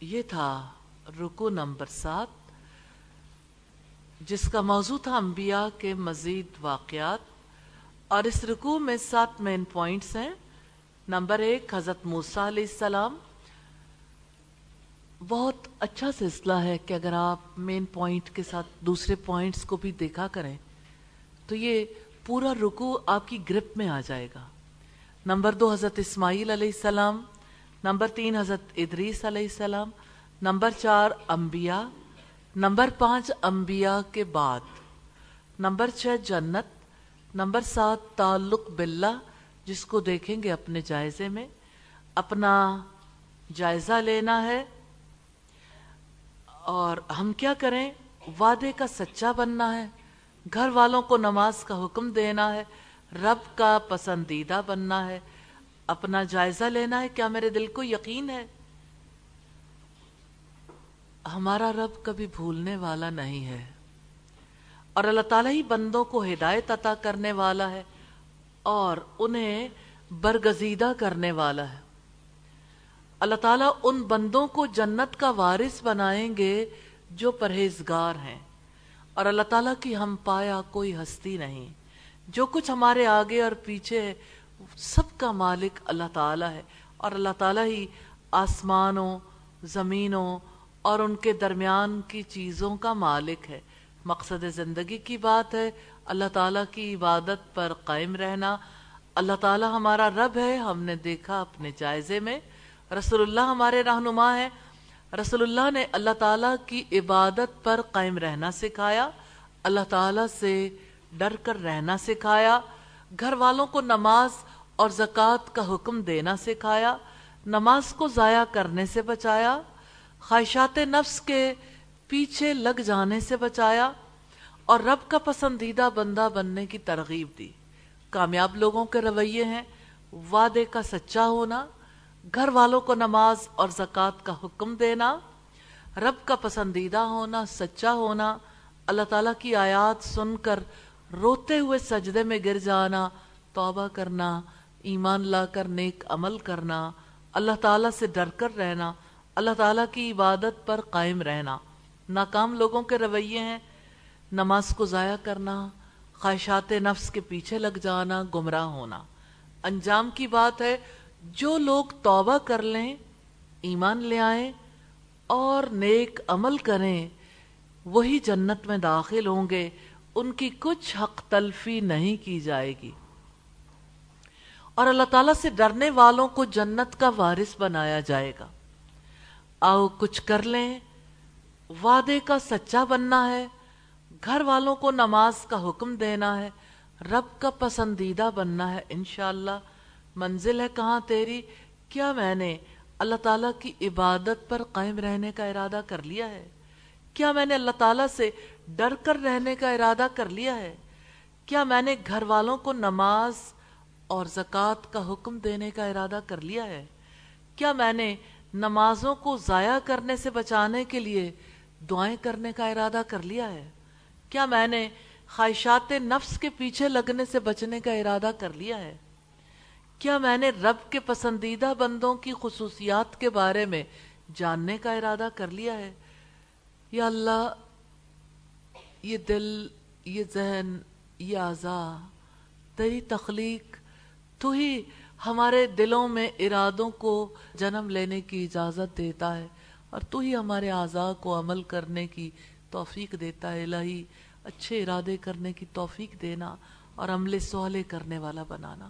یہ تھا رکو نمبر سات، جس کا موضوع تھا انبیاء کے مزید واقعات، اور اس رکو میں سات مین پوائنٹس ہیں۔ نمبر ایک، حضرت موسیٰ علیہ السلام۔ بہت اچھا سلسلہ ہے کہ اگر آپ مین پوائنٹ کے ساتھ دوسرے پوائنٹس کو بھی دیکھا کریں، تو یہ پورا رکو آپ کی گرپ میں آ جائے گا۔ نمبر دو، حضرت اسماعیل علیہ السلام۔ نمبر تین حضرت ادریس علیہ السلام، نمبر چار انبیاء، نمبر پانچ انبیاء کے بعد، نمبر چھ جنت، نمبر سات تعلق باللہ، جس کو دیکھیں گے اپنے جائزے میں، اپنا جائزہ لینا ہے، اور ہم کیا کریں؟ وعدے کا سچا بننا ہے، گھر والوں کو نماز کا حکم دینا ہے، رب کا پسندیدہ بننا ہے اپنا جائزہ لینا ہے؟ کیا میرے دل کو یقین ہے؟ ہمارا رب کبھی بھولنے والا نہیں ہے۔ اور اللہ تعالیٰ ہی بندوں کو ہدایت عطا کرنے والا ہے اور انہیں برگزیدہ کرنے والا ہے۔ اللہ تعالیٰ ان بندوں کو جنت کا وارث بنائیں گے جو پرہیزگار ہیں۔ اور اللہ تعالیٰ کی ہم پایا کوئی ہستی نہیں۔ جو کچھ ہمارے آگے اور پیچھے ہے سب کا مالک اللہ تعالیٰ ہے اور اللہ تعالیٰ ہی آسمانوں، زمینوں اور ان کے درمیان کی چیزوں کا مالک ہے۔ مقصد زندگی کی بات ہے، اللہ تعالیٰ کی عبادت پر قائم رہنا۔ اللہ تعالیٰ ہمارا رب ہے، ہم نے دیکھا اپنے جائزے میں۔ رسول اللہ ہمارے رہنما ہے رسول اللہ نے اللہ تعالیٰ کی عبادت پر قائم رہنا سکھایا۔ اللہ تعالیٰ سے ڈر کر رہنا سکھایا۔ گھر والوں کو نماز اور زکوٰۃ کا حکم دینا سکھایا، نماز کو ضائع کرنے سے بچایا، خواہشات نفس کے پیچھے لگ جانے سے بچایا اور رب کا پسندیدہ بندہ بننے کی ترغیب دی۔ کامیاب لوگوں کے رویے ہیں، وعدے کا سچا ہونا گھر والوں کو نماز اور زکوٰۃ کا حکم دینا، رب کا پسندیدہ ہونا، سچا ہونا، اللہ تعالیٰ کی آیات سن کر روتے ہوئے سجدے میں گر جانا، توبہ کرنا، ایمان لا کر نیک عمل کرنا، اللہ تعالیٰ سے ڈر کر رہنا، اللہ تعالیٰ کی عبادت پر قائم رہنا۔ ناکام لوگوں کے رویے ہیں، نماز کو ضائع کرنا، خواہشات نفس کے پیچھے لگ جانا، گمراہ ہونا۔ انجام کی بات ہے، جو لوگ توبہ کر لیں، ایمان لے آئیں اور نیک عمل کریں، وہی جنت میں داخل ہوں گے۔ ان کی کچھ حق تلفی نہیں کی جائے گی۔ اور اللہ تعالیٰ سے ڈرنے والوں کو جنت کا وارث بنایا جائے گا۔ آؤ کچھ کر لیں۔ وعدے کا سچا بننا ہے۔ گھر والوں کو نماز کا حکم دینا ہے۔ رب کا پسندیدہ بننا ہے۔ انشاءاللہ منزل ہے کہاں تیری؟ کیا میں نے اللہ تعالیٰ کی عبادت پر قائم رہنے کا ارادہ کر لیا ہے؟ کیا میں نے اللہ تعالیٰ سے ڈر کر رہنے کا ارادہ کر لیا ہے؟ کیا میں نے گھر والوں کو نماز اور زکوٰۃ کا حکم دینے کا ارادہ کر لیا ہے؟ کیا میں نے نمازوں کو ضائع کرنے سے بچانے کے لیے دعائیں کرنے کا ارادہ کر لیا ہے؟ کیا میں نے خواہشات نفس کے پیچھے لگنے سے بچنے کا ارادہ کر لیا ہے؟ کیا میں نے رب کے پسندیدہ بندوں کی خصوصیات کے بارے میں جاننے کا ارادہ کر لیا ہے؟ یا اللہ، یہ دل، یہ ذہن، یہ اعضا تیری تخلیق، تو ہی ہمارے دلوں میں ارادوں کو جنم لینے کی اجازت دیتا ہے اور تو ہی ہمارے اعضاء کو عمل کرنے کی توفیق دیتا ہے، الہی اچھے ارادے کرنے کی توفیق دینا اور عمل سوالے کرنے والا بنانا۔